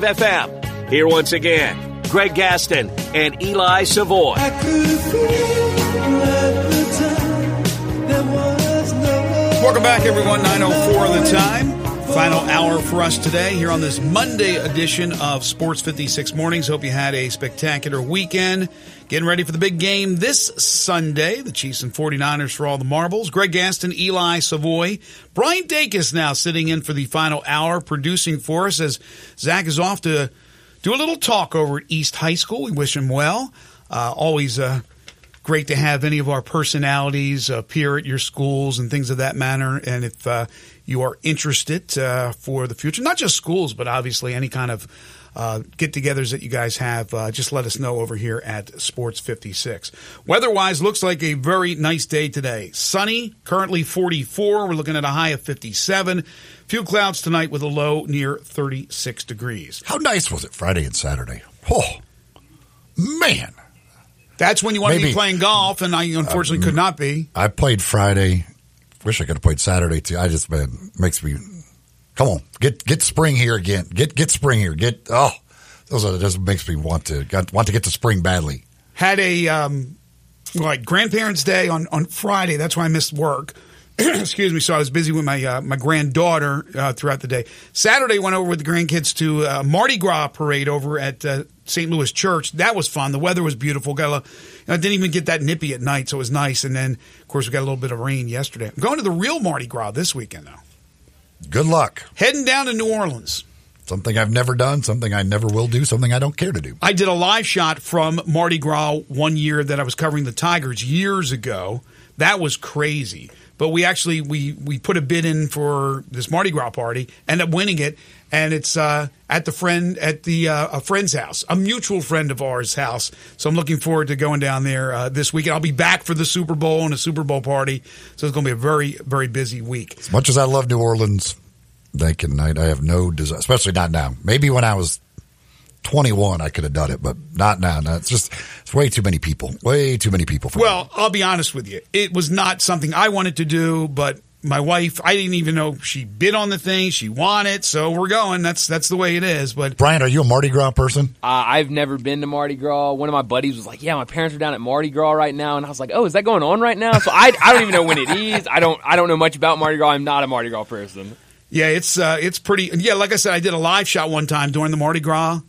FM. Here once again, Greg Gaston and Eli Savoy. Welcome back, everyone. 904 the time. Final hour for us today here on this Monday edition of Sports 56 Mornings. Hope you had a spectacular weekend. Getting ready for the big game this Sunday. The Chiefs and 49ers for all the marbles. Greg Gaston, Eli Savoy. Brian Dacus now sitting in for the final hour, producing for us as Zach is off to do a little talk over at East High School. We wish him well. Uh, always uh, great to have any of our personalities appear at your schools and things of that manner. And if uh, you are interested uh, for the future, not just schools, but obviously any kind of uh, get-togethers that you guys have, uh, just let us know over here at Sports 56. Weather-wise, looks like a very nice day today. Sunny, currently 44. We're looking at a high of 57. Few clouds tonight with a low near 36 degrees. How nice was it Friday and Saturday? Oh, man. That's when you want to be playing golf, and I unfortunately could not be. I played Friday. Wish I could have played Saturday too. I just man makes me come on get get spring here again. Get get spring here. Get oh those are just makes me want to want to get to spring badly. had a um, like grandparents' day on on Friday. That's why I missed work. Excuse me. So I was busy with my uh, my granddaughter uh, throughout the day. Saturday went over with the grandkids to uh, Mardi Gras parade over at uh, St. Louis Church. That was fun. The weather was beautiful. Got a, little- you know, it didn't even get that nippy at night, so it was nice. And then of course we got a little bit of rain yesterday. I'm going to the real Mardi Gras this weekend though. Good luck. Heading down to New Orleans. Something I've never done. Something I never will do. Something I don't care to do. I did a live shot from Mardi Gras one year that I was covering the Tigers years ago. That was crazy. But we actually we we put a bid in for this Mardi Gras party, ended up winning it, and it's uh, at the friend at the uh, a friend's house, a mutual friend of ours' house. So I'm looking forward to going down there uh, this weekend. I'll be back for the Super Bowl and a Super Bowl party, so it's going to be a very very busy week. As much as I love New Orleans, they can. I, I have no desire, especially not now. Maybe when I was 21, I could have done it, but not now. No, it's just it's way too many people. Way too many people. For me. Well, I'll be honest with you. It was not something I wanted to do, but my wife, I didn't even know she bid on the thing. She wanted, so we're going. That's that's the way it is. But Brian, are you a Mardi Gras person? Uh, I've never been to Mardi Gras. One of my buddies was like, "Yeah, my parents are down at Mardi Gras right now," and I was like, "Oh, is that going on right now?" So I, I don't even know when it is. I don't I don't know much about Mardi Gras. I'm not a Mardi Gras person. yeah, it's uh, it's pretty. Yeah, like I said, I did a live shot one time during the Mardi Gras.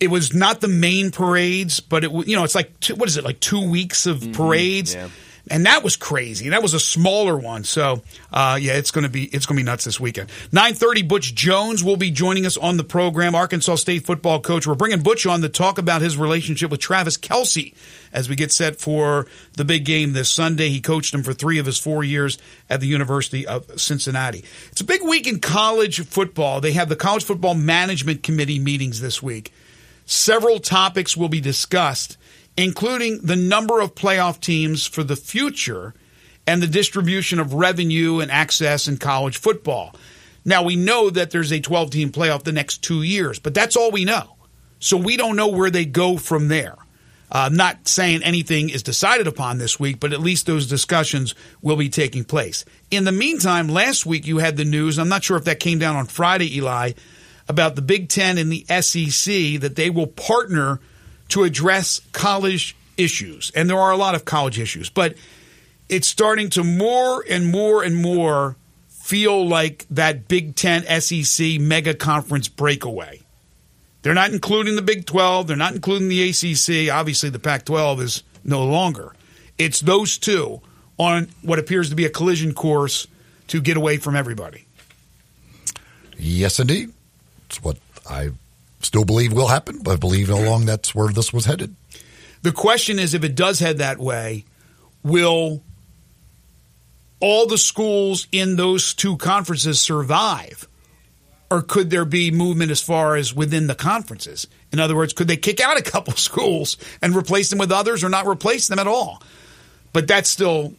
It was not the main parades, but it you know it's like two, what is it like two weeks of parades. yeah. And that was crazy. That was a smaller one. So, uh, yeah, it's going to be it's going to be nuts this weekend. Nine thirty. Butch Jones will be joining us on the program. Arkansas State football coach. We're bringing Butch on to talk about his relationship with Travis Kelce as we get set for the big game this Sunday. He coached him for three of his four years at the University of Cincinnati. It's a big week in college football. They have the college football management committee meetings this week. Several topics will be discussed, including the number of playoff teams for the future and the distribution of revenue and access in college football. Now, we know that there's a 12 team playoff the next two years, but that's all we know. So we don't know where they go from there. Uh, I'm not saying anything is decided upon this week, but at least those discussions will be taking place. In the meantime, last week you had the news. I'm not sure if that came down on Friday, Eli, about the Big Ten and the SEC that they will partner to address college issues. And there are a lot of college issues, but it's starting to more and more and more feel like that Big Ten SEC mega conference breakaway. They're not including the Big 12. They're not including the ACC. Obviously, the Pac 12 is no longer. It's those two on what appears to be a collision course to get away from everybody. Yes, indeed. It's what I still believe will happen. But I believe along that's where this was headed. The question is if it does head that way, will all the schools in those two conferences survive? Or could there be movement as far as within the conferences? In other words, could they kick out a couple schools and replace them with others or not replace them at all? But that's still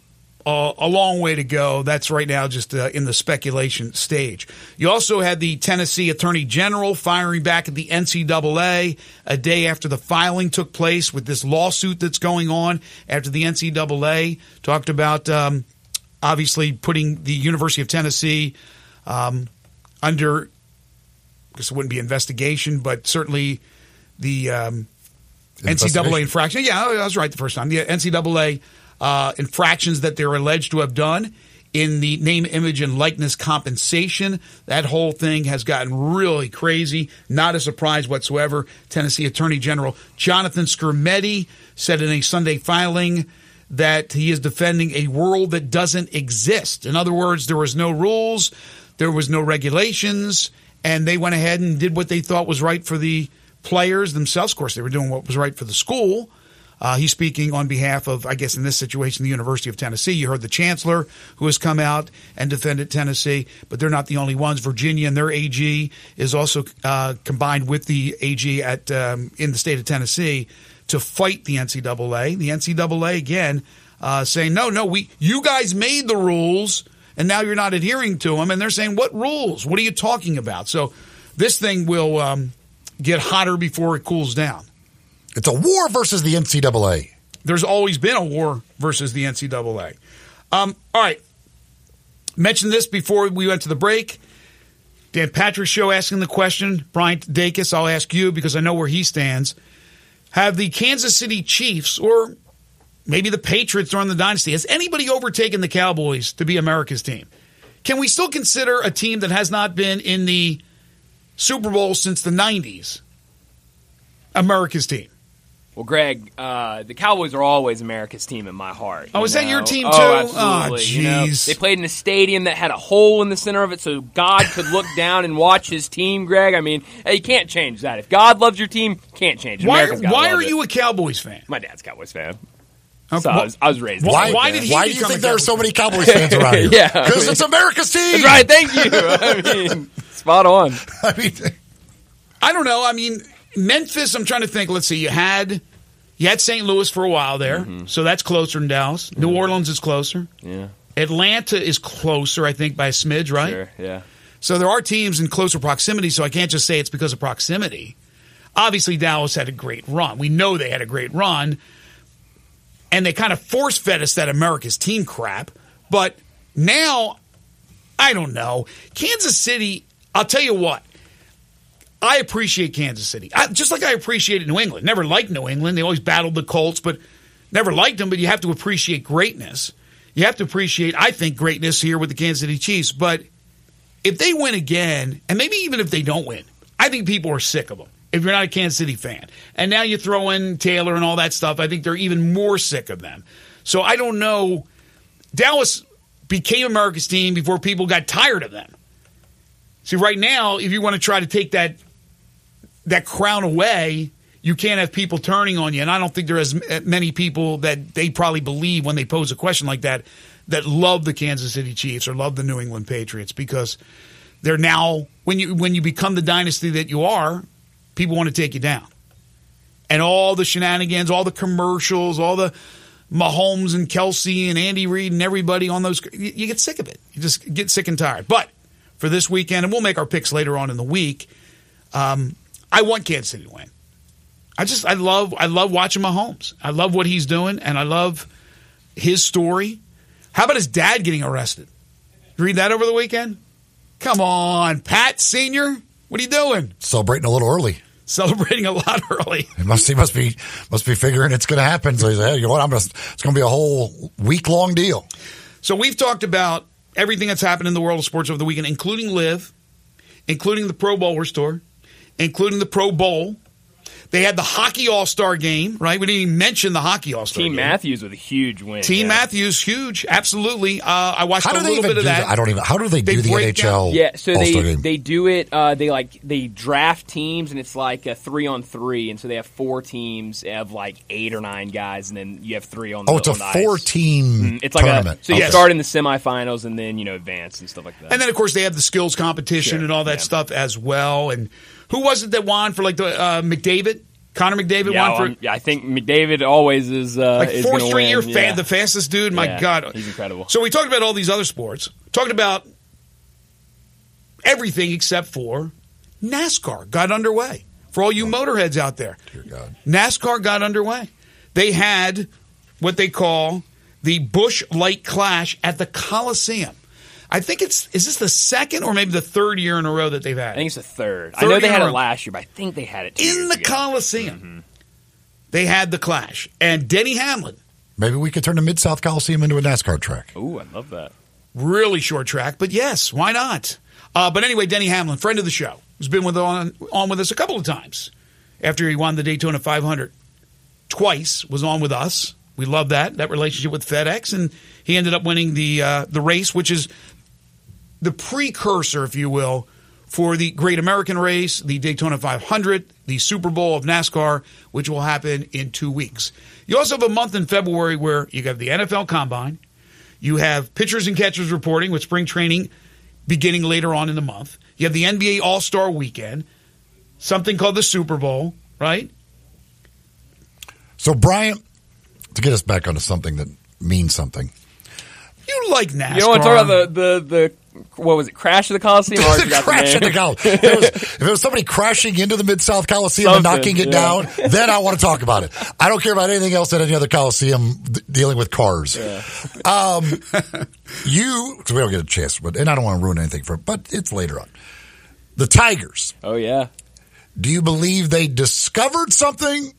uh, a long way to go. That's right now just uh, in the speculation stage. You also had the Tennessee Attorney General firing back at the NCAA a day after the filing took place with this lawsuit that's going on after the NCAA talked about um, obviously putting the University of Tennessee um, under guess it wouldn't be investigation, but certainly the um, NCAA infraction. Yeah, I was right the first time. The NCAA uh, infractions that they're alleged to have done in the name, image, and likeness compensation. That whole thing has gotten really crazy. Not a surprise whatsoever. Tennessee Attorney General Jonathan Skrmetti said in a Sunday filing that he is defending a world that doesn't exist. In other words, there was no rules, there was no regulations, and they went ahead and did what they thought was right for the players themselves. Of course, they were doing what was right for the school. Uh, he's speaking on behalf of, I guess, in this situation, the University of Tennessee. You heard the chancellor who has come out and defended Tennessee, but they're not the only ones. Virginia and their AG is also uh, combined with the AG at um, in the state of Tennessee to fight the NCAA. The NCAA again uh, saying, no, no, we you guys made the rules, and now you're not adhering to them. And they're saying, what rules? What are you talking about? So this thing will um, get hotter before it cools down. It's a war versus the NCAA. There's always been a war versus the NCAA. Um, all right. Mentioned this before we went to the break. Dan Patrick Show asking the question. Brian Dacus, I'll ask you because I know where he stands. Have the Kansas City Chiefs or maybe the Patriots during the dynasty, has anybody overtaken the Cowboys to be America's team? Can we still consider a team that has not been in the Super Bowl since the 90s America's team? Well, Greg, uh, the Cowboys are always America's team in my heart. Oh, you is that your team, Oh, too? absolutely. Oh, you know? They played in a stadium that had a hole in the center of it, so God could look down and watch his team. Greg, I mean, you can't change that. If God loves your team, can't change it. Why, America's why love are it. you a Cowboys fan? My dad's a Cowboys fan. Okay, So I was, I was raised. Why- as a why did he Why do you think there are so many Cowboys fans around here? Yeah. because it's America's team. That's right. Thank you. I mean, spot on. I mean, I don't know. I mean, Memphis. I'm trying to think. Let's see. You had you had St. Louis for a while there, mm-hmm. so that's closer than Dallas. New mm-hmm. Orleans is closer. Yeah. Atlanta is closer, I think, by a smidge, right? Sure. Yeah. So there are teams in closer proximity. So I can't just say it's because of proximity. Obviously, Dallas had a great run. We know they had a great run, and they kind of force fed us that America's team crap. But now, I don't know. Kansas City. I'll tell you what. I appreciate Kansas City, I, just like I appreciated New England. Never liked New England; they always battled the Colts, but never liked them. But you have to appreciate greatness. You have to appreciate, I think, greatness here with the Kansas City Chiefs. But if they win again, and maybe even if they don't win, I think people are sick of them. If you're not a Kansas City fan, and now you throw in Taylor and all that stuff, I think they're even more sick of them. So I don't know. Dallas became America's team before people got tired of them. See, right now, if you want to try to take that that crown away, you can't have people turning on you. And I don't think there is as many people that they probably believe when they pose a question like that that love the Kansas City Chiefs or love the New England Patriots because they're now when you when you become the dynasty that you are, people want to take you down. And all the shenanigans, all the commercials, all the Mahomes and Kelce and Andy Reid and everybody on those, you, you get sick of it. You just get sick and tired. But for this weekend, and we'll make our picks later on in the week. Um, I want Kansas City to win. I just I love I love watching Mahomes. I love what he's doing, and I love his story. How about his dad getting arrested? You read that over the weekend? Come on, Pat Senior, what are you doing? celebrating a little early. Celebrating a lot early. It must he must be must be figuring it's going to happen. So he's like, hey, you know what? I'm just it's going to be a whole week long deal. So we've talked about everything that's happened in the world of sports over the weekend, including Live, including the Pro Bowlers Tour, including the Pro Bowl. They had the Hockey All Star Game, right? We didn't even mention the Hockey All Star game. Team Game. Matthews with a huge win. Team yeah. Matthews, huge, absolutely. Uh, I watched How a do they little even bit do of that. that? I don't even. How do they, They do the break down- NHL? Yeah, so All-Star they game? they do it. Uh, they like they draft teams, and it's like a three on three, and so they have four teams of like eight or nine guys, and then you have three on. oh, the, it's a on the ice. four team Mm, It's like tournament. a so you Okay. start in the semifinals, and then you know advance and stuff like that. And then, of course, they have the skills competition Sure, and all that yeah. stuff as well. And who was it that won for like the uh, McDavid? Connor McDavid yeah, won for well, yeah, I think McDavid always is uh, like is fourth straight win. year, fa- yeah. the fastest dude. My Yeah, God, he's incredible. So we talked about all these other sports. Talked about everything except for NASCAR got underway. For all you motorheads out there, Dear God. NASCAR got underway. They had what they call the Busch Light Clash at the Coliseum. I think it's is this the second or maybe the third year in a row that they've had I think it's the third. I know they had it last year, but I think they had it two in years the ago. Coliseum. They had the clash, and Denny Hamlin, Maybe we could turn the Mid South Coliseum into a NASCAR track. Ooh, I love that. really short track, but yes, why not? Uh, but anyway, Denny Hamlin, friend of the show, who's been with on on with us a couple of times after he won the Daytona 500 twice, was on with us. We love that that relationship with FedEx, and he ended up winning the uh, the race, which is the precursor, if you will, for the Great American Race, the Daytona 500, the Super Bowl of NASCAR, which will happen in two weeks. You also have a month in February where you have the NFL Combine, you have pitchers and catchers reporting with spring training beginning later on in the month. You have the NBA All Star Weekend, something called the Super Bowl, right? So, Bryant, to get us back onto something that means something. You like NASCAR. You don't want to talk about the, the, the what was it? Crash of the Coliseum? I already the forgot the crash at the Coliseum. If, it was- if it was somebody crashing into the Mid South Coliseum and knocking it yeah. down, then I want to talk about it. I don't care about anything else at any other Coliseum d- dealing with cars. Um, you, because we don't get a chance, but and I don't want to ruin anything for it, but it's later on. The Tigers. Oh yeah. Do you believe they discovered something?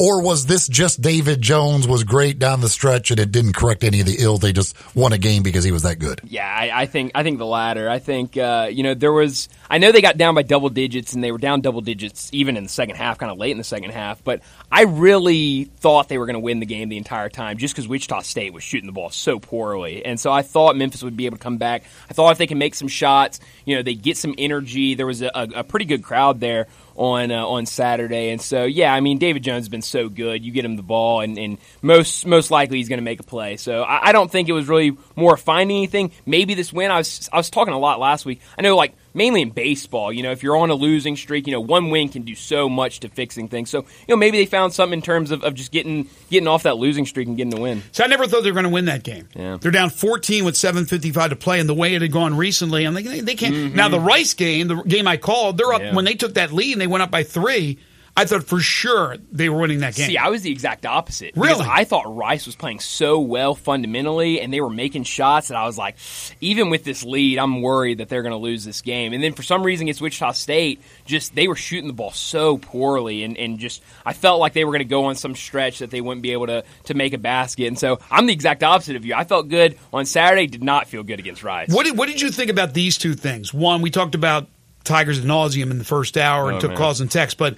Or was this just David Jones was great down the stretch and it didn't correct any of the ill? They just won a game because he was that good. Yeah, I, I think I think the latter. I think uh, you know there was. I know they got down by double digits, and they were down double digits even in the second half, kind of late in the second half. But I really thought they were going to win the game the entire time, just because Wichita State was shooting the ball so poorly, and so I thought Memphis would be able to come back. I thought if they can make some shots, you know, they get some energy. There was a, a, a pretty good crowd there on uh, on Saturday, and so yeah, I mean David Jones has been so good. You get him the ball, and, and most most likely he's going to make a play. So I, I don't think it was really more finding anything. Maybe this win. I was I was talking a lot last week. I know like mainly in baseball, you know, if you're on a losing streak, you know, one win can do so much to fixing things. So you know maybe they found something in terms of, of just getting getting off that losing streak and getting the win. So I never thought they were going to win that game. Yeah. They're down 14 with 7:55 to play, and the way it had gone recently, I'm like, they, they can't. Now the Rice game, the game I called, they're up Mm-hmm. Yeah. when they took that lead and they went up by three. I thought for sure they were winning that game. See, I was the exact opposite. Really? I thought Rice was playing so well fundamentally, and they were making shots that I was like, even with this lead, I'm worried that they're going to lose this game. And then for some reason against Wichita State, just they were shooting the ball so poorly, and, and just I felt like they were going to go on some stretch that they wouldn't be able to to make a basket. And so I'm the exact opposite of you. I felt good on Saturday, did not feel good against Rice. What did what did you think about these two things? One, we talked about Tigers ad nauseum in the first hour and Oh, took man. calls and texts, but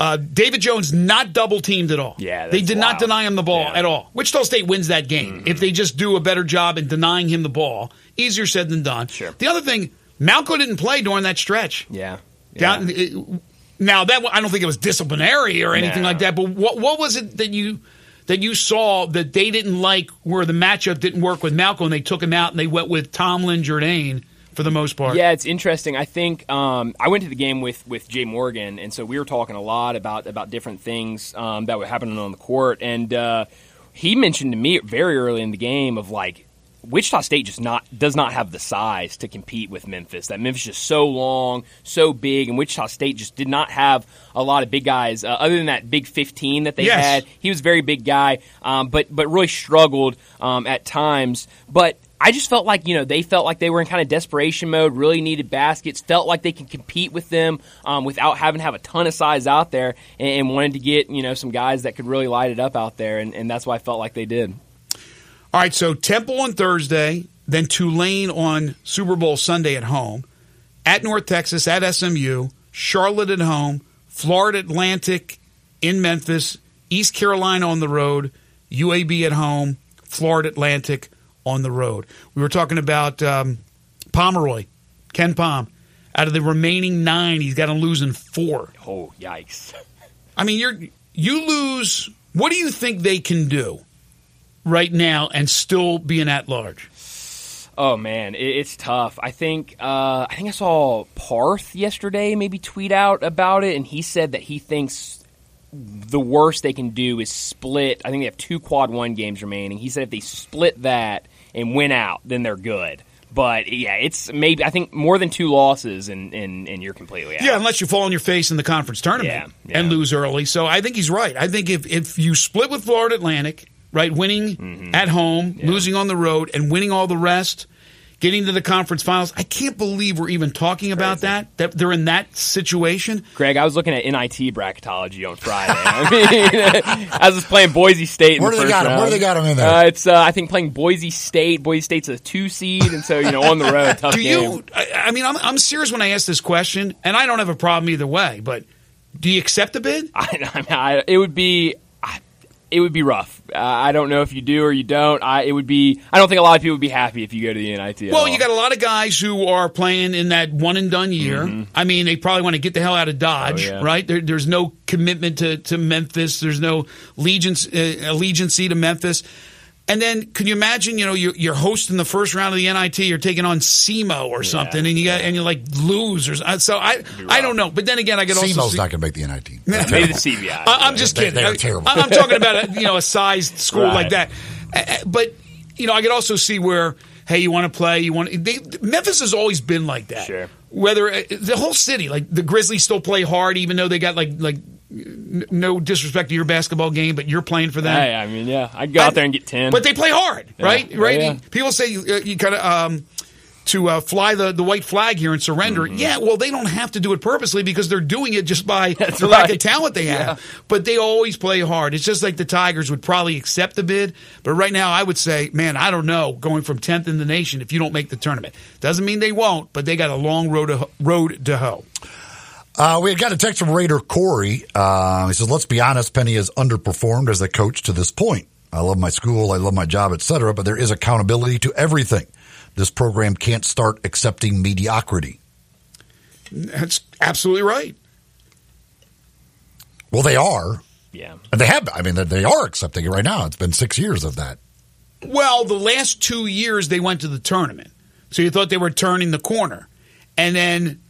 uh, David Jones not double teamed at all. Yeah, they did not deny him the ball Yeah. Mm-hmm. at all. Wichita State wins that game if they just do a better job in denying him the ball. Easier said than done. Sure. The other thing, Malco didn't play during that stretch. Yeah. Down, it- now that I don't think it was disciplinary or anything No. like that. But what what was it that you that you saw that they didn't like where the matchup didn't work with Malco and they took him out and they went with Tomlin Jourdain for the most part. Yeah, it's interesting. I think um, I went to the game with with Jay Morgan, and so we were talking a lot about about different things um, that were happening on the court. And uh, he mentioned to me very early in the game of like Wichita State just not does not have the size to compete with Memphis. That Memphis is just so long, so big, and Wichita State just did not have a lot of big guys uh, other than that big 15 that they Yes. had. He was a very big guy, um, but but really struggled um, at times. But I just felt like you know they felt like they were in kind of desperation mode. Really needed baskets. Felt like they could compete with them um, without having to have a ton of size out there, and, and wanted to get you know some guys that could really light it up out there. And, and that's why I felt like they did. All right, so Temple on Thursday, then Tulane on Super Bowl Sunday at home, at North Texas, at SMU, Charlotte at home, Florida Atlantic in Memphis, East Carolina on the road, UAB at home, Florida Atlantic on the road. We were talking about um, Pomeroy, KenPom. Out of the remaining nine, he's got to lose in four. Oh yikes! I mean, you're you lose. What do you think they can do right now and still be an at large? Oh man, it's tough. I think uh, I think I saw Parth yesterday maybe tweet out about it, and he said that he thinks the worst they can do is split. I think they have two quad one games remaining. He said if they split that and win out, then they're good. But yeah, it's maybe I think more than two losses, and and, and you're completely out. Yeah, unless you fall on your face in the conference tournament Yeah, yeah. and lose early. So I think he's right. I think if if you split with Florida Atlantic, right, winning Mm-hmm. at home, losing on the road, and winning all the rest, getting to the conference finals. I can't believe we're even talking about that. That they're in that situation. Greg, I was looking at NIT bracketology on Friday. I mean, I was playing Boise State. Where do they got round. him? Where do they got him in there? Uh, it's uh, I think playing Boise State. Boise State's a two seed, and so you know on the road, tough Do game. you? I, I mean, I'm, I'm serious when I ask this question, and I don't have a problem either way. But do you accept the bid? I, I mean, I, it would be. It would be rough. Uh, I don't know if you do or you don't. I, it would be. I don't think a lot of people would be happy if you go to the NIT. Well, you got a lot of guys who are playing in that one and done year. I mean, they probably want to get the hell out of Dodge, Mm-hmm. Oh, yeah. right? There, there's no commitment to, to Memphis. There's no allegiance uh, allegiancy to Memphis. And then, can you imagine? You know, you're, you're hosting the first round of the NIT. You're taking on SEMO or something, and you got and you like lose or so. I I don't know. But then again, I could also SEMO's see, not going to make the NIT. maybe the CBI. I, I'm just kidding. they're I- terrible. I, am talking about a, you know a sized school Right. like that. But you know, I could also see where hey, you want to play, you want they, Memphis has always been like that. Sure. Whether uh, the whole city, like the Grizzlies, still play hard, even though they got like like n- no disrespect to your basketball game, but you're playing for them. Hey, I mean, yeah, I'd go out there and get ten. But they play hard, right? Yeah. Right. Oh, yeah. People say you, uh, you kind of um, to uh, fly the, the white flag here and surrender. Mm-hmm. Yeah, well, they don't have to do it purposely because they're doing it just by That's the lack of talent they have. But they always play hard. It's just like the Tigers would probably accept the bid. But right now, I would say, man, I don't know, going from tenth in the nation if you don't make the tournament doesn't mean they won't, but they got a long road to road to hoe. Uh, we had got a text from Raider Corey. Uh, he says, let's be honest, Penny has underperformed as a coach to this point. I love my school, I love my job, etc., but there is accountability to everything. This program can't start accepting mediocrity. That's absolutely right. Well, they are. yeah, And they have, I mean, they- they are accepting it right now. It's been six years of that. Well, the last two years they went to the tournament. So you thought they were turning the corner. And then,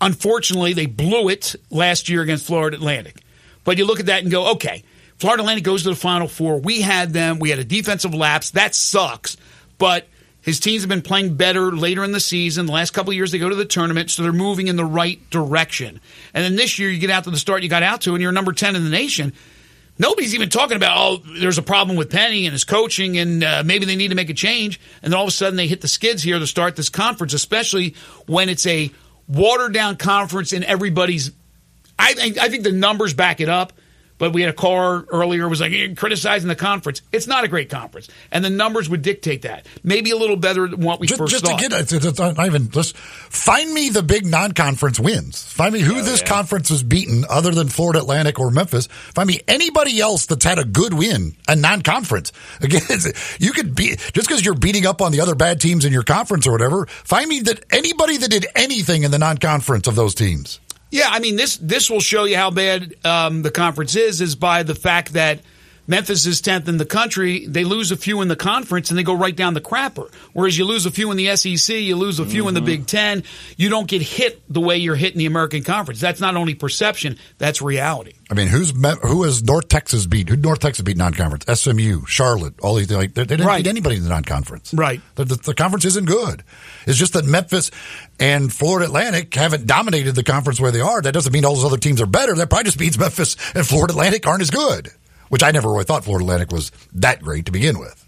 unfortunately, they blew it last year against Florida Atlantic. But you look at that and go, okay, Florida Atlantic goes to the Final Four. We had them. We had a defensive lapse. That sucks. But his teams have been playing better later in the season. The last couple of years, they go to the tournament, so they're moving in the right direction. And then this year, you get out to the start you got out to, and you're number 10 in the nation. Nobody's even talking about, oh, there's a problem with Penny and his coaching, and uh, maybe they need to make a change. And then all of a sudden, they hit the skids here to start this conference, especially when it's a watered down conference and everybody's. I think I think the numbers back it up. But we had a caller earlier was like "You're criticizing the conference. It's not a great conference, and the numbers would dictate that. Maybe a little better than what we Just, first just thought. to get it, it's, it's not even just find me the big non-conference wins. Find me who this conference has beaten other than Florida Atlantic or Memphis. Find me anybody else that's had a good win, a non-conference. Again, you could be just because you're beating up on the other bad teams in your conference or whatever. Find me that anybody that did anything in the non-conference of those teams. Yeah, I mean this this will show you how bad um, the conference is is by the fact that Memphis is tenth in the country. They lose a few in the conference and they go right down the crapper. Whereas you lose a few in the SEC, you lose a few in the mm-hmm. Big Ten. You don't get hit the way you're hit in the American Conference. That's not only perception; that's reality. I mean, who's who has North Texas beat? Who North Texas beat non-conference? SMU, Charlotte, all these like they, they didn't Right. beat anybody in the non-conference. Right. The, the, the conference isn't good. It's just that Memphis and Florida Atlantic haven't dominated the conference where they are. That doesn't mean all those other teams are better. That probably just means Memphis and Florida Atlantic aren't as good. Which I never really thought Florida Atlantic was that great to begin with.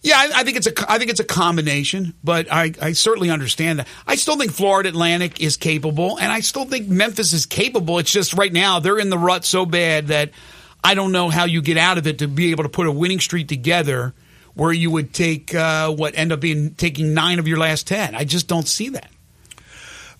Yeah, I, I think it's a I think it's a combination, but I, I certainly understand that. I still think Florida Atlantic is capable, and I still think Memphis is capable. It's just right now they're in the rut so bad that I don't know how you get out of it to be able to put a winning streak together where you would take uh, what end up being taking nine of your last ten. I just don't see that.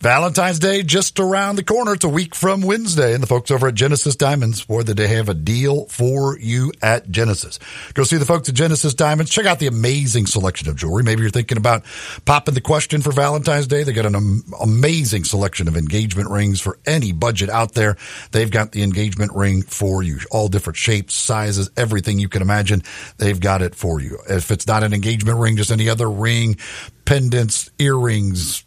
Valentine's Day just around the corner. It's a week from Wednesday, and the folks over at Genesis Diamonds, boy, did they have a deal for you at Genesis. Go see the folks at Genesis Diamonds. Check out the amazing selection of jewelry. Maybe you're thinking about popping the question for Valentine's Day. They got an amazing selection of engagement rings for any budget out there. They've got the engagement ring for you, all different shapes, sizes, everything you can imagine. They've got it for you. If it's not an engagement ring, just any other ring, pendants, earrings,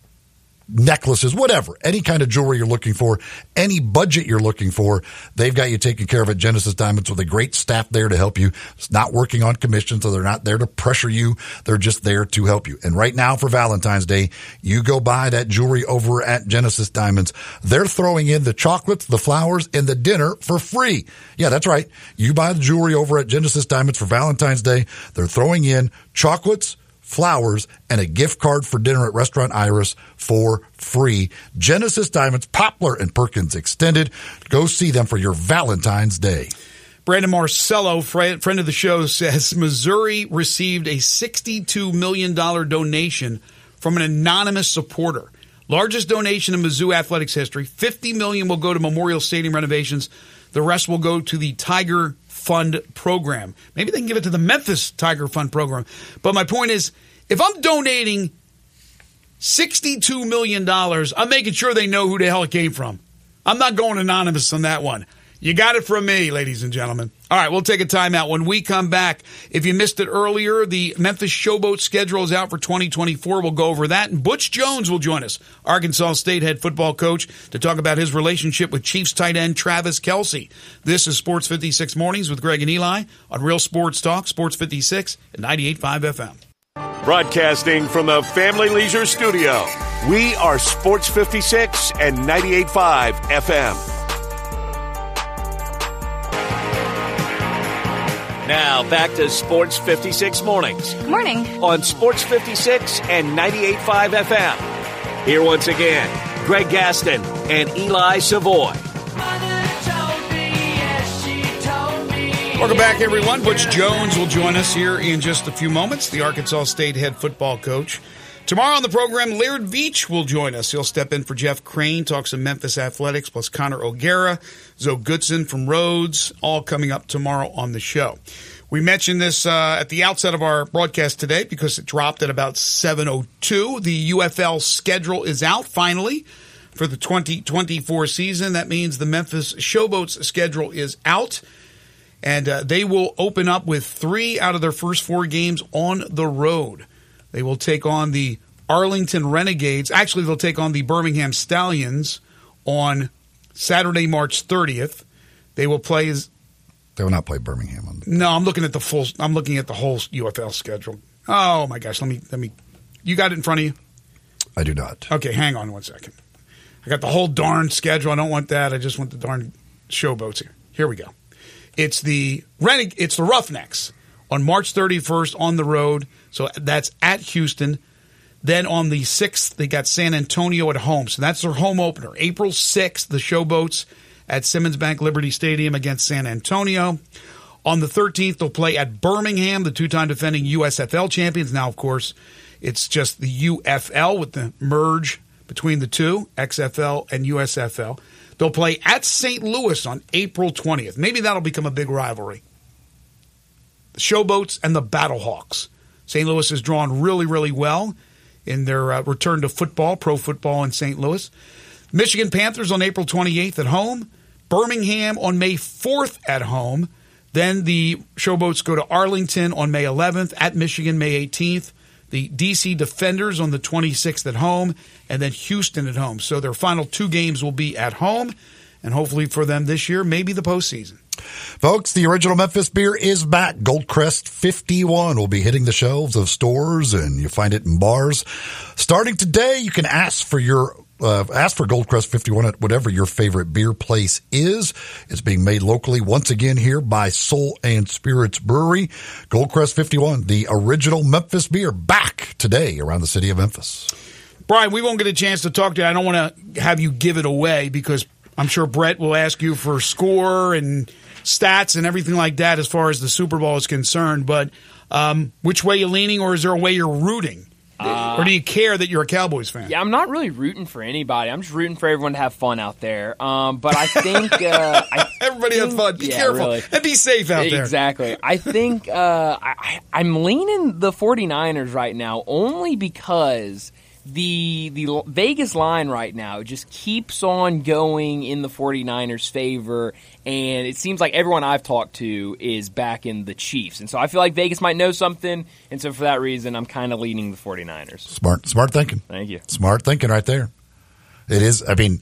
necklaces, whatever, any kind of jewelry you're looking for, any budget you're looking for, they've got you taken care of at Genesis Diamonds with a great staff there to help you. It's not working on commission, so they're not there to pressure you. They're just there to help you. And right now for Valentine's Day, you go buy that jewelry over at Genesis Diamonds. They're throwing in the chocolates, the flowers, and the dinner for free. Yeah, that's right. You buy the jewelry over at Genesis Diamonds for Valentine's Day. They're throwing in chocolates, flowers, and a gift card for dinner at Restaurant Iris for free. Genesis Diamonds, Poplar and Perkins Extended. Go see them for your Valentine's Day. Brandon Marcello, friend of the show, says Missouri received a $62 million donation from an anonymous supporter. Largest donation in Mizzou athletics history. 50 million will go to Memorial Stadium renovations. The rest will go to the Tiger Fund program. Maybe they can give it to the Memphis Tiger Fund program. But my point is, if I'm donating $62 million, I'm making sure they know who the hell it came from. I'm not going anonymous on that one. You got it from me, ladies and gentlemen. All right, we'll take a timeout. When we come back, if you missed it earlier, the Memphis Showboat schedule is out for 2024. We'll go over that. And Butch Jones will join us, Arkansas State head football coach, to talk about his relationship with Chiefs tight end Travis Kelce. This is Sports 56 Mornings with Greg and Eli on Real Sports Talk, Sports 56 at 98.5 FM. Broadcasting from the Family Leisure Studio, we are Sports 56 and 98.5 FM. Now back to Sports 56 Mornings. Good morning. On Sports 56 and 98.5 FM. Here once again, Greg Gaston and Eli Savoy. Welcome back, everyone. Butch Jones will join us here in just a few moments, the Arkansas State head football coach. Tomorrow on the program, Laird Veatch will join us. He'll step in for Jeff Crane, talk some Memphis athletics, plus Connor O'Gara, Zoe Goodson from Rhodes, all coming up tomorrow on the show. We mentioned this uh, at the outset of our broadcast today because it dropped at about 7.02. The UFL schedule is out finally for the 2024 season. That means the Memphis Showboats schedule is out. And uh, they will open up with three out of their first four games on the road. They will take on the Arlington Renegades. Actually, they'll take on the Birmingham Stallions on Saturday, March 30th. They will play as they will not play Birmingham. On no, I'm looking at the full. I'm looking at the whole UFL schedule. Oh my gosh, let me let me. You got it in front of you? I do not. Okay, hang on one second. I got the whole darn schedule. I don't want that. I just want the darn showboats here. Here we go. It's the Reneg- It's the Roughnecks on March 31st on the road. So that's at Houston. Then on the 6th, they got San Antonio at home. So that's their home opener. April 6th, the Showboats at Simmons Bank Liberty Stadium against San Antonio. On the 13th, they'll play at Birmingham, the two time defending USFL champions. Now, of course, it's just the UFL with the merge between the two, XFL and USFL. They'll play at St. Louis on April 20th. Maybe that'll become a big rivalry. The Showboats and the Battlehawks. St. Louis has drawn really, really well in their uh, return to football, pro football in St. Louis. Michigan Panthers on April 28th at home. Birmingham on May 4th at home. Then the Showboats go to Arlington on May 11th, at Michigan May 18th. The DC Defenders on the 26th at home, and then Houston at home. So their final two games will be at home, and hopefully for them this year, maybe the postseason. Folks, the original Memphis beer is back. Goldcrest 51 will be hitting the shelves of stores and you find it in bars. Starting today, you can ask for your uh, ask for Goldcrest 51 at whatever your favorite beer place is. It's being made locally once again here by Soul and Spirits Brewery. Goldcrest 51, the original Memphis beer, back today around the city of Memphis. Brian, we won't get a chance to talk to you. I don't want to have you give it away because I'm sure Brett will ask you for score and stats and everything like that as far as the Super Bowl is concerned. But um, which way you leaning, or is there a way you're rooting? Uh, or do you care that you're a Cowboys fan? Yeah, I'm not really rooting for anybody. I'm just rooting for everyone to have fun out there. Um, but I think uh, I everybody think, have fun. Be yeah, careful really. and be safe out there. Exactly. I think uh, I, I'm leaning the 49ers right now only because the the Vegas line right now just keeps on going in the 49ers favor and it seems like everyone I've talked to is back in the Chiefs. And so I feel like Vegas might know something and so for that reason I'm kind of leaning the 49ers. Smart smart thinking. Thank you. Smart thinking right there. It is I mean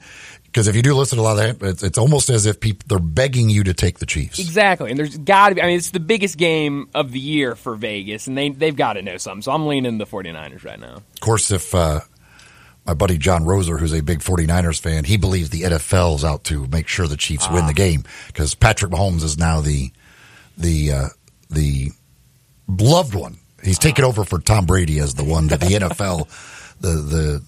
because if you do listen to a lot of that, it's, it's almost as if people they're begging you to take the Chiefs. Exactly, and there's got to be. I mean, it's the biggest game of the year for Vegas, and they they've got to know something. So I'm leaning the 49ers right now. Of course, if uh, my buddy John Roser, who's a big 49ers fan, he believes the NFL's out to make sure the Chiefs ah. win the game because Patrick Mahomes is now the the uh, the loved one He's taken over for Tom Brady as the one that the NFL, the the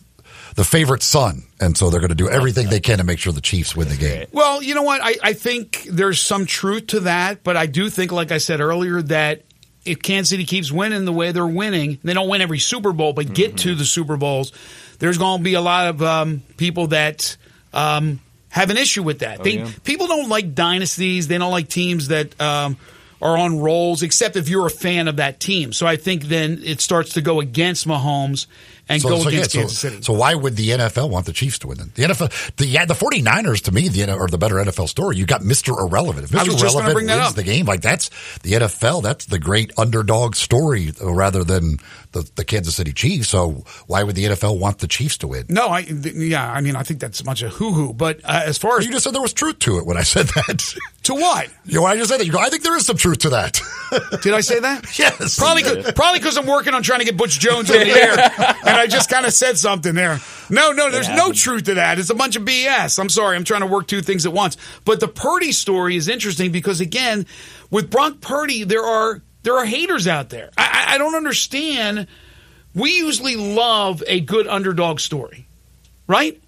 the favorite son, and so they're going to do everything they can to make sure the Chiefs win the game. Well, you know what? I, I think there's some truth to that, but I do think, like I said earlier, that if Kansas City keeps winning the way they're winning, they don't win every Super Bowl, but get to the Super Bowls, there's going to be a lot of um, people that um, have an issue with that. they, yeah. People don't like dynasties. They don't like teams that um, are on rolls, except if you're a fan of that team. So I think then it starts to go against Mahomes and go so, against yeah, Kansas so, City. so why would the NFL want the Chiefs to win? Then? The NFL, the yeah, the 49ers to me, the are the better NFL story. You got Mr. Irrelevant. If I Mr. was just gonna Irrelevant bring that wins up. the game, like that's the NFL. That's the great underdog story, uh, rather than the, the Kansas City Chiefs. So why would the NFL want the Chiefs to win? no, I th- yeah, I mean I think that's a bunch of hoo hoo. But uh, as far as You just said there was truth to it when I said that. to what you know, I just said that, you go, I think there is some truth to that. did I say that? yes. Probably, probably because I'm working on trying to get Butch Jones in the air, and I just kind of said something there. No, no, there's no truth to that. It's a bunch of BS. I'm sorry, I'm trying to work two things at once. But the Purdy story is interesting because again, with Brock Purdy, there are there are haters out there. I, I don't understand. We usually love a good underdog story, right?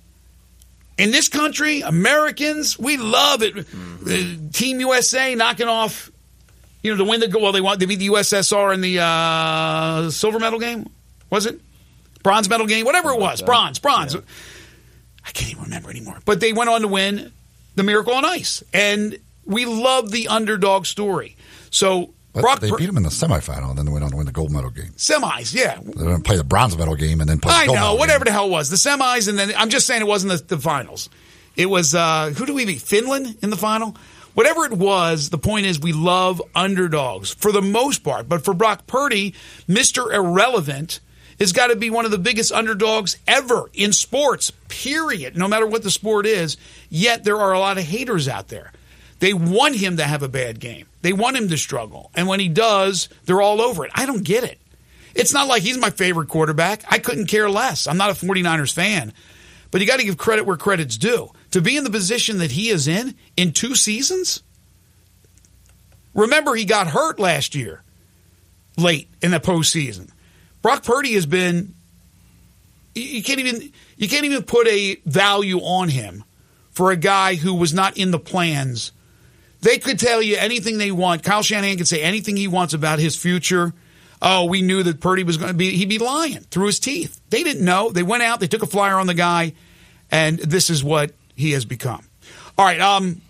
In this country, Americans, we love it. Uh, Team USA knocking off you know, to win the well, they want they beat the USSR in the uh, silver medal game. Was it bronze medal game? Whatever it was, bronze, bronze. I can't even remember anymore. But they went on to win the Miracle on Ice, and we love the underdog story. So But Brock they beat them in the semifinal, and then they went on to win the gold medal game. semis, yeah. They're going to play the bronze medal game, and then play the I gold know, whatever game. the hell it was, the semis, and then I'm just saying it wasn't the, the finals. It was uh, who do we beat? Finland in the final. Whatever it was, the point is we love underdogs for the most part. But for Brock Purdy, Mister Irrelevant has got to be one of the biggest underdogs ever in sports. Period. No matter what the sport is. Yet there are a lot of haters out there. They want him to have a bad game. They want him to struggle. And when he does, they're all over it. I don't get it. It's not like he's my favorite quarterback. I couldn't care less. I'm not a 49ers fan. But you got to give credit where credit's due. To be in the position that he is in in two seasons? Remember, he got hurt last year, late in the postseason. Brock Purdy has been. you- can't even you can't even put a value on him for a guy who was not in the plans. They could tell you anything they want. Kyle Shanahan could say anything he wants about his future. Oh, we knew that Purdy was going to be, he'd be lying through his teeth. They didn't know. They went out, they took a flyer on the guy, and this is what he has become. All right. Um,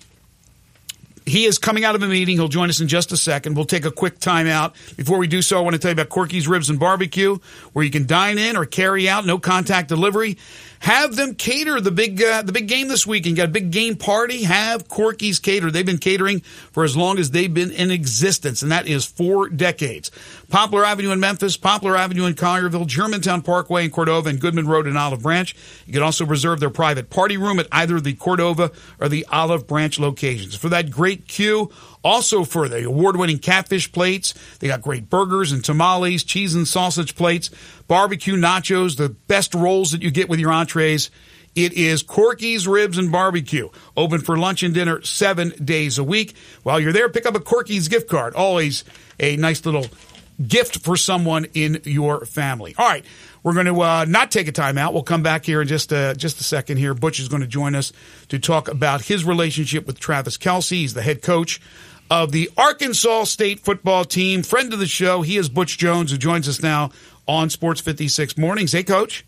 he is coming out of a meeting. He'll join us in just a second. We'll take a quick time out. Before we do so, I want to tell you about Corky's Ribs and Barbecue, where you can dine in or carry out, no contact delivery. Have them cater the big uh, the big game this weekend. Got a big game party? Have Corky's cater. They've been catering for as long as they've been in existence, and that is four decades. Poplar Avenue in Memphis, Poplar Avenue in Collierville, Germantown Parkway in Cordova, and Goodman Road in Olive Branch. You can also reserve their private party room at either the Cordova or the Olive Branch locations. For that great queue, also for the award-winning catfish plates, they got great burgers and tamales, cheese and sausage plates, barbecue nachos, the best rolls that you get with your entrees. It is Corky's Ribs and Barbecue. Open for lunch and dinner seven days a week. While you're there, pick up a Corky's gift card. Always a nice little gift for someone in your family. All right, we're going to uh, not take a timeout. We'll come back here in just a, just a second. Here, Butch is going to join us to talk about his relationship with Travis Kelce. He's the head coach of the Arkansas State football team. Friend of the show, he is Butch Jones, who joins us now on Sports 56 Mornings. Hey, Coach.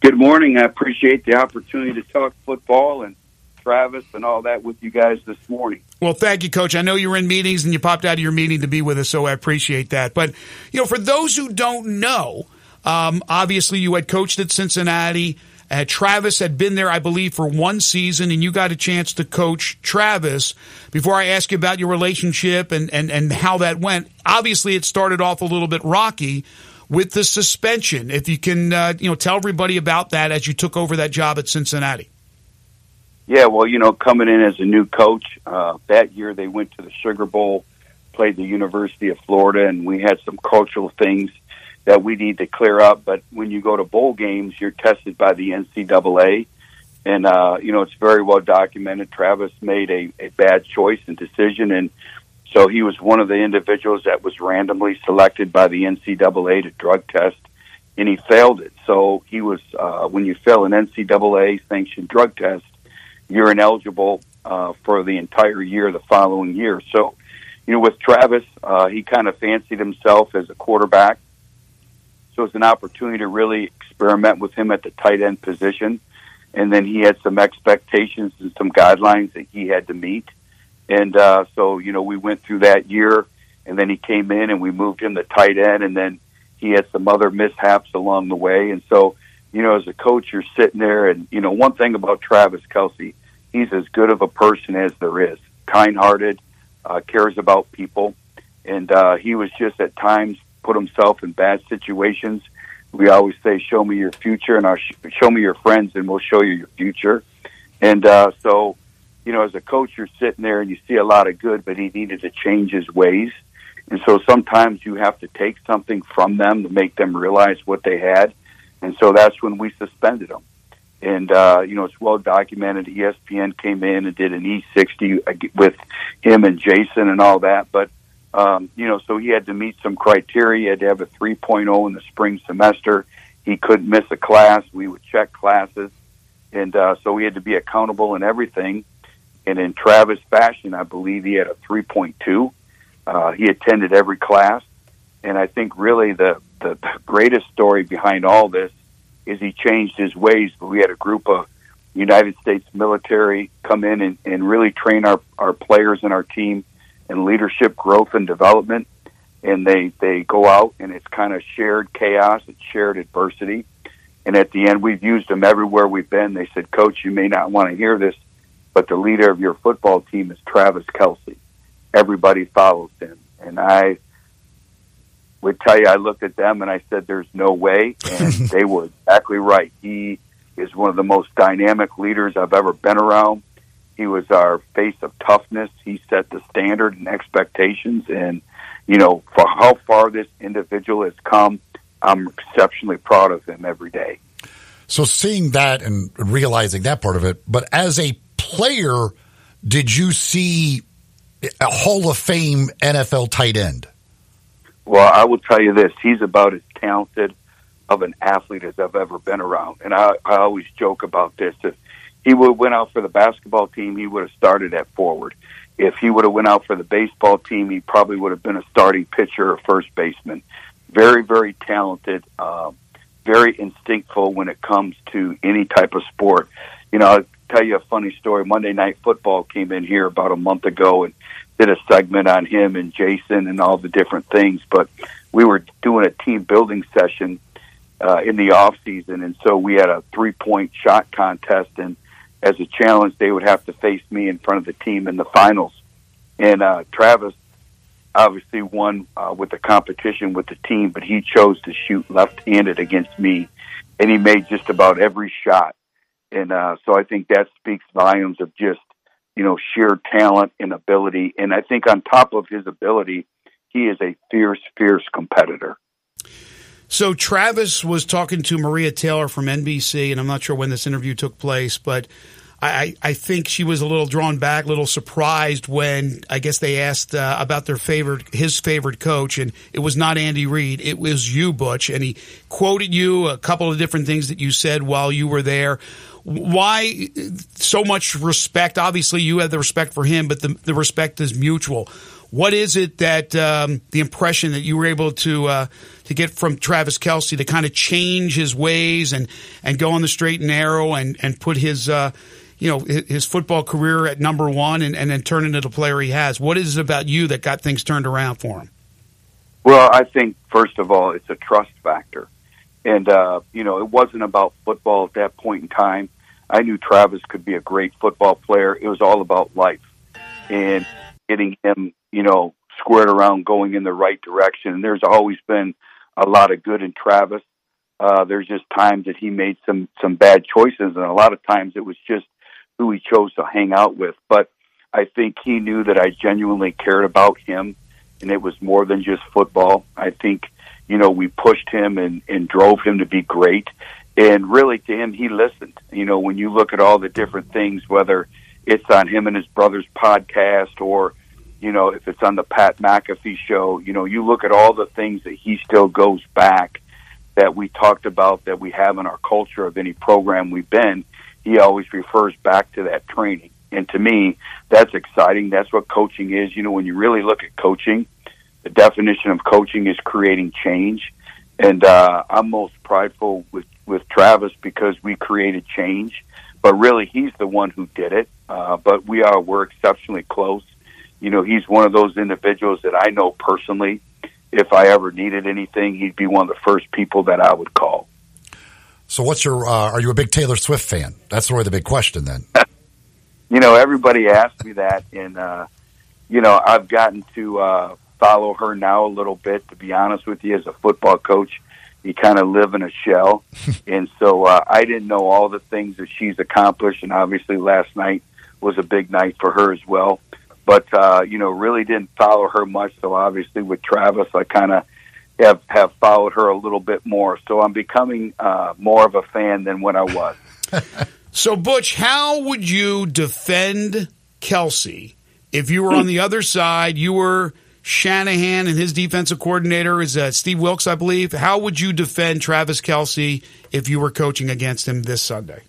Good morning. I appreciate the opportunity to talk football and Travis and all that with you guys this morning. Well, thank you, Coach. I know you were in meetings and you popped out of your meeting to be with us, so I appreciate that. But, you know, for those who don't know, um, obviously you had coached at Cincinnati. Uh, Travis had been there, I believe, for one season, and you got a chance to coach Travis. Before I ask you about your relationship and, and, and how that went, obviously it started off a little bit rocky with the suspension. If you can, uh, you know, tell everybody about that as you took over that job at Cincinnati. Yeah, well, you know, coming in as a new coach, uh, that year they went to the Sugar Bowl, played the University of Florida, and we had some cultural things that we need to clear up. But when you go to bowl games, you're tested by the NCAA. And, uh, you know, it's very well documented. Travis made a, a bad choice and decision and So he was one of the individuals that was randomly selected by the NCAA to drug test, and he failed it. So he was, uh, when you fail an NCAA sanctioned drug test, you're ineligible uh, for the entire year the following year. So, you know, with Travis, uh, he kind of fancied himself as a quarterback. So it's an opportunity to really experiment with him at the tight end position. And then he had some expectations and some guidelines that he had to meet. And uh, so, you know, we went through that year, and then he came in and we moved him to tight end, and then he had some other mishaps along the way. And so, you know, as a coach, you're sitting there, and, you know, one thing about Travis Kelce, he's as good of a person as there is kind hearted, uh, cares about people. And uh, he was just at times put himself in bad situations. We always say, "Show me your future," and our show me your friends, and we'll show you your future. And uh, so, you know, as a coach, you're sitting there and you see a lot of good, but he needed to change his ways. And so sometimes you have to take something from them to make them realize what they had. And so that's when we suspended him. And, uh, you know, it's well documented. ESPN came in and did an E60 with him and Jason and all that. But um, you know, so he had to meet some criteria. He had to have a 3.0 in the spring semester. He couldn't miss a class. We would check classes. And uh, so he had to be accountable in everything. And in Travis fashion, I believe he had a 3.2. Uh, he attended every class. And I think really the, the, the greatest story behind all this is he changed his ways. But we had a group of United States military come in and, and really train our, our players and our team and leadership growth and development. And they, they go out and it's kind of shared chaos, it's shared adversity. And at the end, we've used them everywhere we've been. They said, Coach, you may not want to hear this, but the leader of your football team is Travis Kelce. Everybody follows him. And I would tell you, I looked at them and I said, There's no way. And they were exactly right. He is one of the most dynamic leaders I've ever been around. He was our face of toughness. He set the standard and expectations. And, you know, for how far this individual has come, I'm exceptionally proud of him every day. So seeing that and realizing that part of it, but as a player, did you see a Hall of Fame NFL tight end? Well, I will tell you this: he's about as talented of an athlete as I've ever been around, and I, I always joke about this. If he would have went out for the basketball team, he would have started at forward. If he would have went out for the baseball team, he probably would have been a starting pitcher or first baseman. Very, very talented, uh, very instinctful when it comes to any type of sport. You know, I'll tell you a funny story. Monday Night Football came in here about a month ago and did a segment on him and Jason and all the different things. But we were doing a team building session uh, in the off season, and so we had a three point shot contest, and as a challenge, they would have to face me in front of the team in the finals. And uh, Travis obviously won uh, with the competition with the team, but he chose to shoot left-handed against me, and he made just about every shot. And uh, so I think that speaks volumes of just you know sheer talent and ability. And I think on top of his ability, he is a fierce, fierce competitor. So Travis was talking to Maria Taylor from NBC, and I'm not sure when this interview took place, but I, I think she was a little drawn back, a little surprised when I guess they asked uh, about their favorite, his favorite coach, and it was not Andy Reid, it was you, Butch, and he quoted you a couple of different things that you said while you were there. Why so much respect? Obviously, you had the respect for him, but the, the respect is mutual. What is it that um, the impression that you were able to uh, to get from Travis Kelce to kind of change his ways and, and go on the straight and narrow and and put his uh, you know his football career at number one and, and then turn into the player he has? What is it about you that got things turned around for him? Well, I think first of all, it's a trust factor, and uh, you know it wasn't about football at that point in time. I knew Travis could be a great football player. It was all about life and getting him you know, squared around going in the right direction. And there's always been a lot of good in Travis. Uh, there's just times that he made some some bad choices, and a lot of times it was just who he chose to hang out with. But I think he knew that I genuinely cared about him, and it was more than just football. I think you know we pushed him and and drove him to be great, and really to him he listened. You know when you look at all the different things, whether it's on him and his brother's podcast or you know, if it's on the Pat McAfee show, you know, you look at all the things that he still goes back that we talked about that we have in our culture of any program we've been. He always refers back to that training. And to me, that's exciting. That's what coaching is. You know, when you really look at coaching, the definition of coaching is creating change. And uh, I'm most prideful with, with Travis because we created change. But really, he's the one who did it. Uh, but we are, we're exceptionally close. You know, he's one of those individuals that I know personally. If I ever needed anything, he'd be one of the first people that I would call. So, what's your? Uh, are you a big Taylor Swift fan? That's really the big question, then. you know, everybody asks me that, and uh, you know, I've gotten to uh, follow her now a little bit. To be honest with you, as a football coach, you kind of live in a shell, and so uh, I didn't know all the things that she's accomplished, and obviously last night was a big night for her as well. But uh, you know, really didn't follow her much. So obviously with Travis, I kind of have have followed her a little bit more. So I'm becoming uh, more of a fan than when I was. so Butch, how would you defend Kelce if you were on the other side? You were Shanahan and his defensive coordinator is uh, Steve Wilks, I believe. How would you defend Travis Kelce if you were coaching against him this Sunday?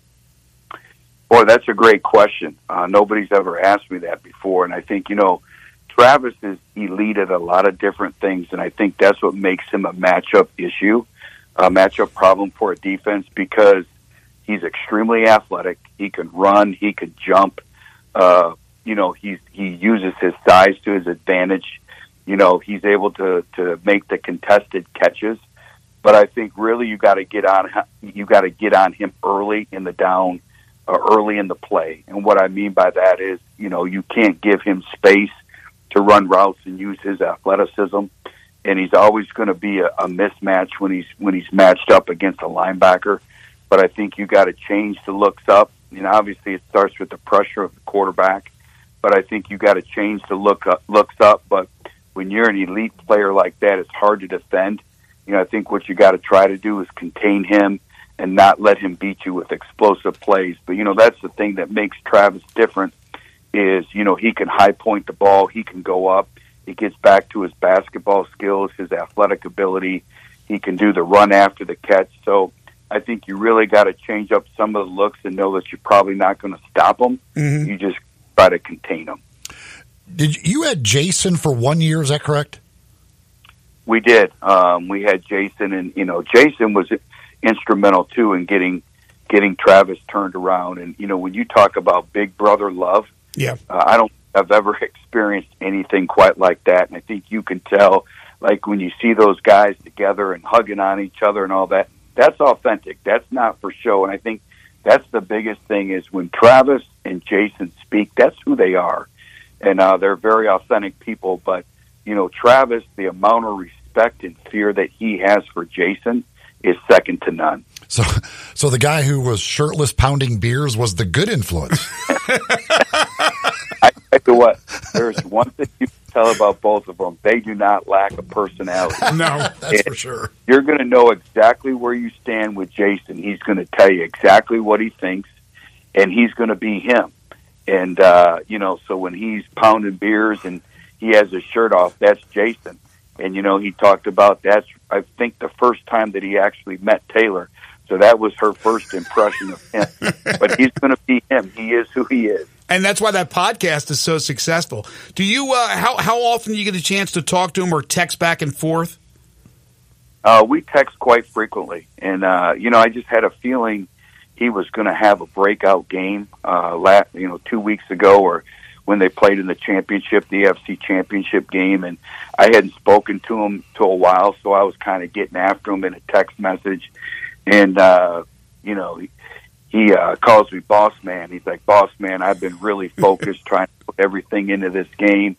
Boy, that's a great question. Uh, nobody's ever asked me that before, and I think you know, Travis is elite at a lot of different things, and I think that's what makes him a matchup issue, a matchup problem for a defense because he's extremely athletic. He can run, he can jump. Uh, you know, he's he uses his size to his advantage. You know, he's able to to make the contested catches. But I think really you got to get on you got to get on him early in the down Uh, early in the play. And what I mean by that is, you know, you can't give him space to run routes and use his athleticism. And he's always going to be a, a mismatch when he's when he's matched up against a linebacker. But I think you got to change the looks up. You know, obviously it starts with the pressure of the quarterback, but I think you got to change the look up, looks up. But when you're an elite player like that, it's hard to defend. You know, I think what you got to try to do is contain him and not let him beat you with explosive plays. But you know, that's the thing that makes Travis different is, you know, he can high point the ball, he can go up, he gets back to his basketball skills, his athletic ability, he can do the run after the catch. So I think you really got to change up some of the looks and know that you're probably not going to stop him. Mm-hmm. You just try to contain them. Did you, you had Jason for one year? Is that correct? We did. Um, we had Jason, and you know, Jason was instrumental too in getting getting Travis turned around. And you know, when you talk about big brother love, yeah, uh, I don't have ever experienced anything quite like that. And I think you can tell, like when you see those guys together and hugging on each other and all that, that's authentic. That's not for show. And I think that's the biggest thing is when Travis and Jason speak, that's who they are, and uh, they're very authentic people. But you know, Travis, the amount of respect and fear that he has for Jason is second to none. So, so the guy who was shirtless pounding beers was the good influence. I tell you what, there's one thing you can tell about both of them: they do not lack a personality. No, that's and for sure. You're going to know exactly where you stand with Jason. He's going to tell you exactly what he thinks, and he's going to be him. And uh, you know, so when he's pounding beers and he has his shirt off, that's Jason. And you know, he talked about that's I think the first time that he actually met Taylor. So that was her first impression of him. but he's going to be him. He is who he is. And that's why that podcast is so successful. Do you uh, how how often do you get a chance to talk to him or text back and forth? Uh, we text quite frequently, and uh, you know, I just had a feeling he was going to have a breakout game. Uh, last, you know, two weeks ago, or when they played in the championship, the AFC championship game, and I hadn't spoken to him to a while, so I was kind of getting after him in a text message, and uh, you know, he, he uh, calls me boss man. He's like, boss man, I've been really focused, trying to put everything into this game,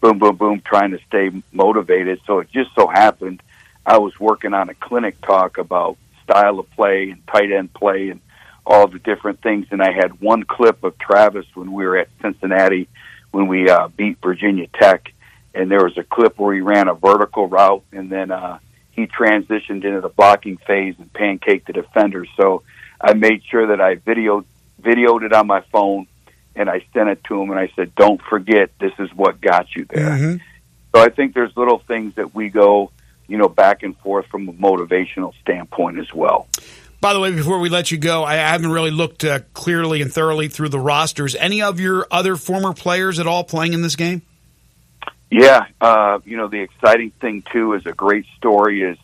boom, boom, boom, trying to stay motivated. So it just so happened I was working on a clinic talk about style of play and tight end play and all the different things. And I had one clip of Travis when we were at Cincinnati when we uh, beat Virginia Tech, and there was a clip where he ran a vertical route, and then uh, he transitioned into the blocking phase and pancaked the defenders. So I made sure that I videoed videoed it on my phone and I sent it to him, and I said, "Don't forget, this is what got you there." Mm-hmm. So I think there's little things that we go, you know, back and forth from a motivational standpoint as well. By the way, before we let you go, I haven't really looked uh, clearly and thoroughly through the rosters. Any of your other former players at all playing in this game? Yeah, uh, you know, the exciting thing too is a great story is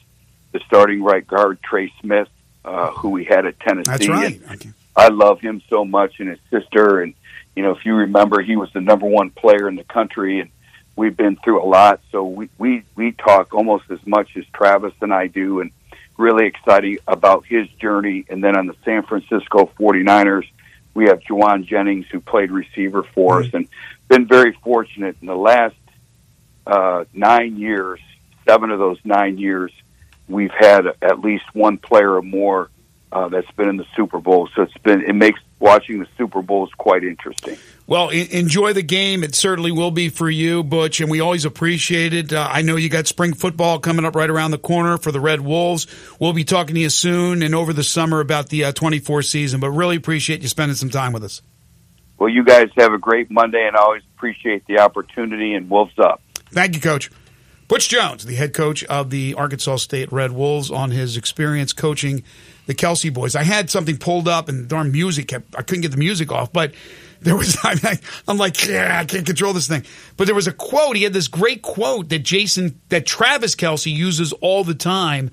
the starting right guard Trey Smith, uh, who we had at Tennessee. That's right. And I love him so much, and his sister, and you know, if you remember, he was the number one player in the country, and we've been through a lot. So we we we talk almost as much as Travis and I do, and really exciting about his journey. And then on the San Francisco 49ers, we have Jauan Jennings, who played receiver for us, and been very fortunate in the last uh, nine years. Seven of those nine years, we've had at least one player or more uh, that's been in the Super Bowl. So it's been it makes watching the Super Bowls quite interesting. Well, enjoy the game. It certainly will be for you, Butch, and we always appreciate it. Uh, I know you got spring football coming up right around the corner for the Red Wolves. We'll be talking to you soon and over the summer about the uh, 24 season, but really appreciate you spending some time with us. Well, you guys have a great Monday, and I always appreciate the opportunity. And Wolves up. Thank you, Coach. Butch Jones, the head coach of the Arkansas State Red Wolves, on his experience coaching the Kelce boys. I had something pulled up, and darn music kept, I couldn't get the music off, but there was, I, I'm like, yeah, I can't control this thing. But there was a quote. He had this great quote that Jason, that Travis Kelce uses all the time.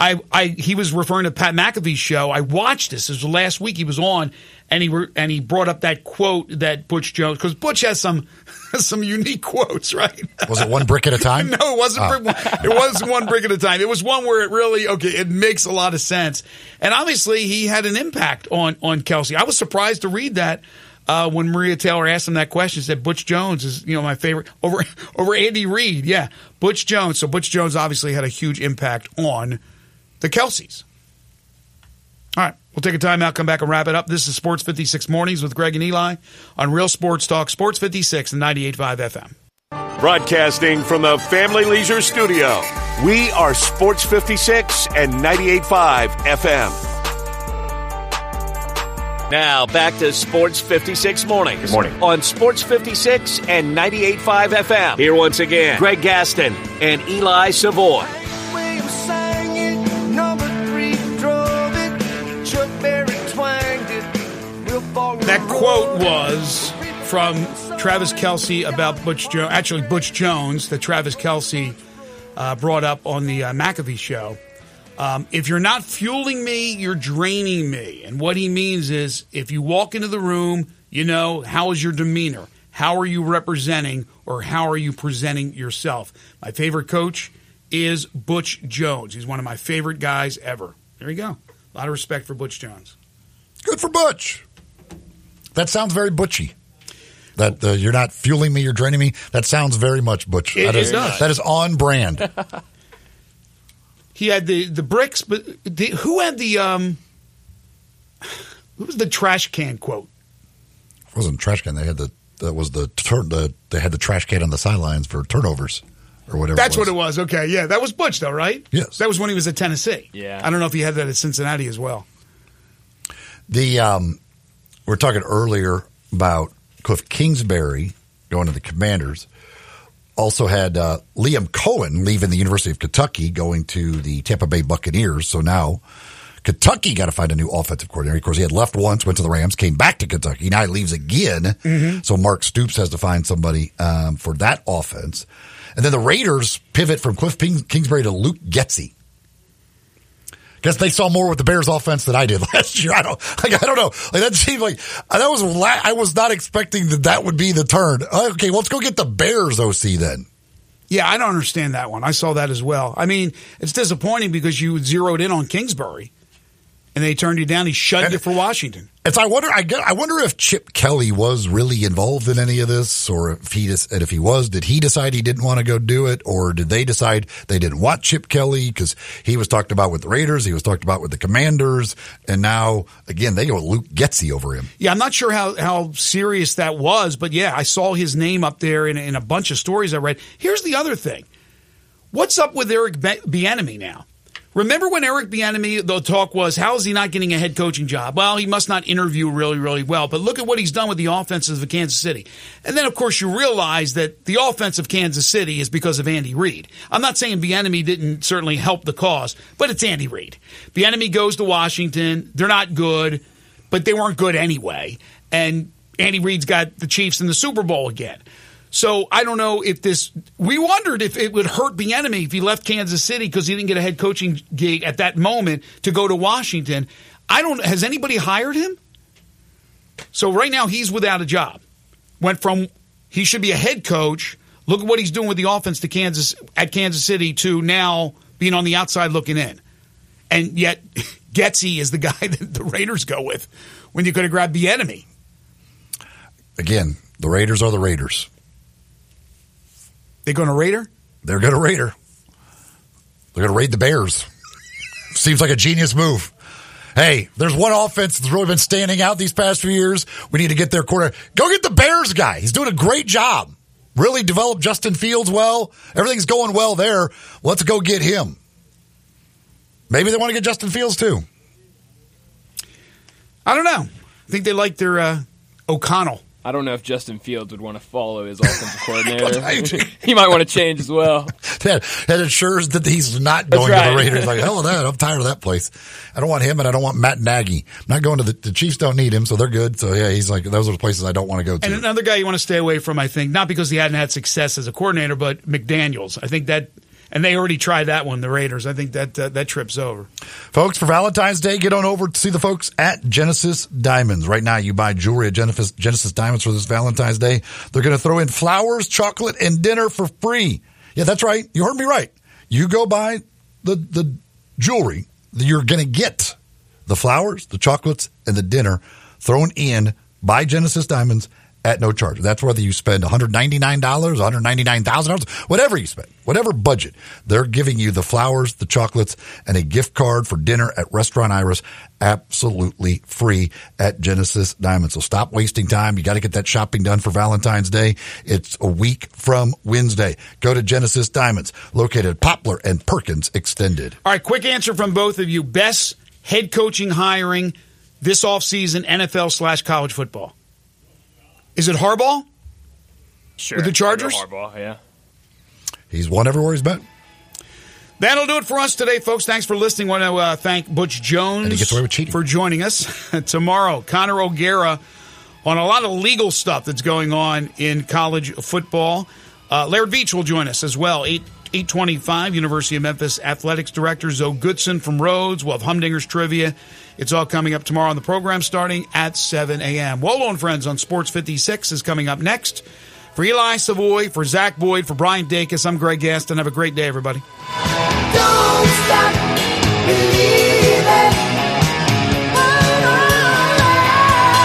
I, I, he was referring to Pat McAfee's show. I watched this. This was last week he was on, and he re, and he brought up that quote that Butch Jones because Butch has some some unique quotes, right? Was it one brick at a time? no, it wasn't. Oh. brick- It wasn't one brick at a time. It was one where it really okay. It makes a lot of sense, and obviously he had an impact on on Kelce. I was surprised to read that. Uh, when Maria Taylor asked him that question, said Butch Jones is you know my favorite over over Andy Reid. Yeah, Butch Jones. So Butch Jones obviously had a huge impact on the Kelces. All right, we'll take a time out, come back and wrap it up. This is Sports 56 Mornings with Greg and Eli on Real Sports Talk, Sports 56 and 98.5 FM. Broadcasting from the Family Leisure Studio, we are Sports 56 and 98.5 FM. Now back to Sports 56 Mornings. Good morning. On Sports 56 and 98.5 FM. Here once again, Greg Gaston and Eli Savoy. Williams sang it, number three drove it, Chuck Berry twanged it, Will Faulkner That quote was from Travis Kelce about Butch Jones. Actually, Butch Jones that Travis Kelce uh, brought up on the uh, McAfee show. Um, if you're not fueling me, you're draining me. And what he means is if you walk into the room, you know, how is your demeanor? How are you representing or how are you presenting yourself? My favorite coach is Butch Jones. He's one of my favorite guys ever. There you go. A lot of respect for Butch Jones. Good for Butch. That sounds very butchy. That uh, you're not fueling me, you're draining me. That sounds very much butch. It- that it is does. that is on brand. He had the the bricks, but the, who had the um? Who was the trash can quote? It wasn't trash can. They had the that was the turn the they had the trash can on the sidelines for turnovers or whatever. That's it what it was. Okay, yeah, that was Butch, though, right? Yes. that was when he was at Tennessee. Yeah. I don't know if he had that at Cincinnati as well. The um, we are talking earlier about Cliff Kingsbury going to the Commanders. Also had uh, Liam Coen leaving the University of Kentucky, going to the Tampa Bay Buccaneers. So now Kentucky got to find a new offensive coordinator. Of course, he had left once, went to the Rams, came back to Kentucky. Now he leaves again. So Mark Stoops has to find somebody um, for that offense. And then the Raiders pivot from Cliff Kingsbury to Luke Getsy. Guess they saw more with the Bears offense than I did last year. I don't, like, I don't know. Like that seemed like uh, that was. La- I was not expecting that that would be the turn. Uh, okay, well, let's go get the Bears OC then. Yeah, I don't understand that one. I saw that as well. I mean, it's disappointing because you zeroed in on Kingsbury, and they turned you down. He And- you for Washington. So I wonder. I, get, I wonder if Chip Kelly was really involved in any of this, or if he and if he was, did he decide he didn't want to go do it, or did they decide they didn't want Chip Kelly because he was talked about with the Raiders, he was talked about with the Commanders, and now again they go Luke Getsy over him. Yeah, I'm not sure how, how serious that was, but yeah, I saw his name up there in, in a bunch of stories I read. Here's the other thing. What's up with Eric Bieniemy now? Remember when Eric Bieniemy, the talk was, how is he not getting a head coaching job? Well, he must not interview really, really well. But look at what he's done with the offenses of Kansas City. And then, of course, you realize that the offense of Kansas City is because of Andy Reid. I'm not saying Bieniemy didn't certainly help the cause, but it's Andy Reid. Bieniemy goes to Washington. They're not good, but they weren't good anyway. And Andy Reid's got the Chiefs in the Super Bowl again. So I don't know if this. We wondered if it would hurt Bieniemy if he left Kansas City because he didn't get a head coaching gig at that moment to go to Washington. I don't. Has anybody hired him? So right now he's without a job. Went from he should be a head coach. Look at what he's doing with the offense to Kansas at Kansas City to now being on the outside looking in, and yet Getsy is the guy that the Raiders go with when you could have grabbed Bieniemy. Again, the Raiders are the Raiders. They going to Raider? They're going to Raider. They're going to raid the Bears. Seems like a genius move. Hey, there's one offense that's really been standing out these past few years. We need to get their quarter. Go get the Bears guy. He's doing a great job. Really developed Justin Fields well. Everything's going well there. Let's go get him. Maybe they want to get Justin Fields too. I don't know. I think they like their uh, O'Connell. I don't know if Justin Fields would want to follow his offensive coordinator. he might want to change as well. That, that ensures that he's not going right. to the Raiders. Like, hell with that. I'm tired of that place. I don't want him and I don't want Matt Nagy. I'm not going to the, the Chiefs don't need him, so they're good. So yeah, he's like, those are the places I don't want to go to. And another guy you want to stay away from, I think, not because he hadn't had success as a coordinator, but McDaniels. I think that, and they already tried that one, the Raiders. I think that uh, that trip's over. Folks, for Valentine's Day, get on over to see the folks at Genesis Diamonds. Right now, you buy jewelry at Genesis, Genesis Diamonds for this Valentine's Day. They're going to throw in flowers, chocolate, and dinner for free. Yeah, that's right. You heard me right. You go buy the, the jewelry, you're going to get the flowers, the chocolates, and the dinner thrown in by Genesis Diamonds at no charge. That's whether you spend $199, $199,000, whatever you spend, whatever budget. They're giving you the flowers, the chocolates, and a gift card for dinner at Restaurant Iris absolutely free at Genesis Diamonds. So stop wasting time. You got to get that shopping done for Valentine's Day. It's a week from Wednesday. Go to Genesis Diamonds, located at Poplar and Perkins Extended. All right, quick answer from both of you. Best head coaching hiring this offseason, NFL slash college football. Is it Harbaugh? Sure. With the Chargers? Harbaugh, yeah. He's won everywhere he's been. That'll do it for us today, folks. Thanks for listening. want to uh, thank Butch Jones And he gets away with cheating. for joining us. Tomorrow, Connor O'Gara on a lot of legal stuff that's going on in college football. Uh, Laird Veatch will join us as well. 8, 825, University of Memphis Athletics Director Zoe Goodson from Rhodes. We'll have Humdinger's Trivia. It's all coming up tomorrow on the program starting at 7 a.m. Wolo and Friends on Sports 56 is coming up next. For Eli Savoy, for Zach Boyd, for Brian Dacus, I'm Greg Gaston. Have a great day, everybody. Don't stop believing.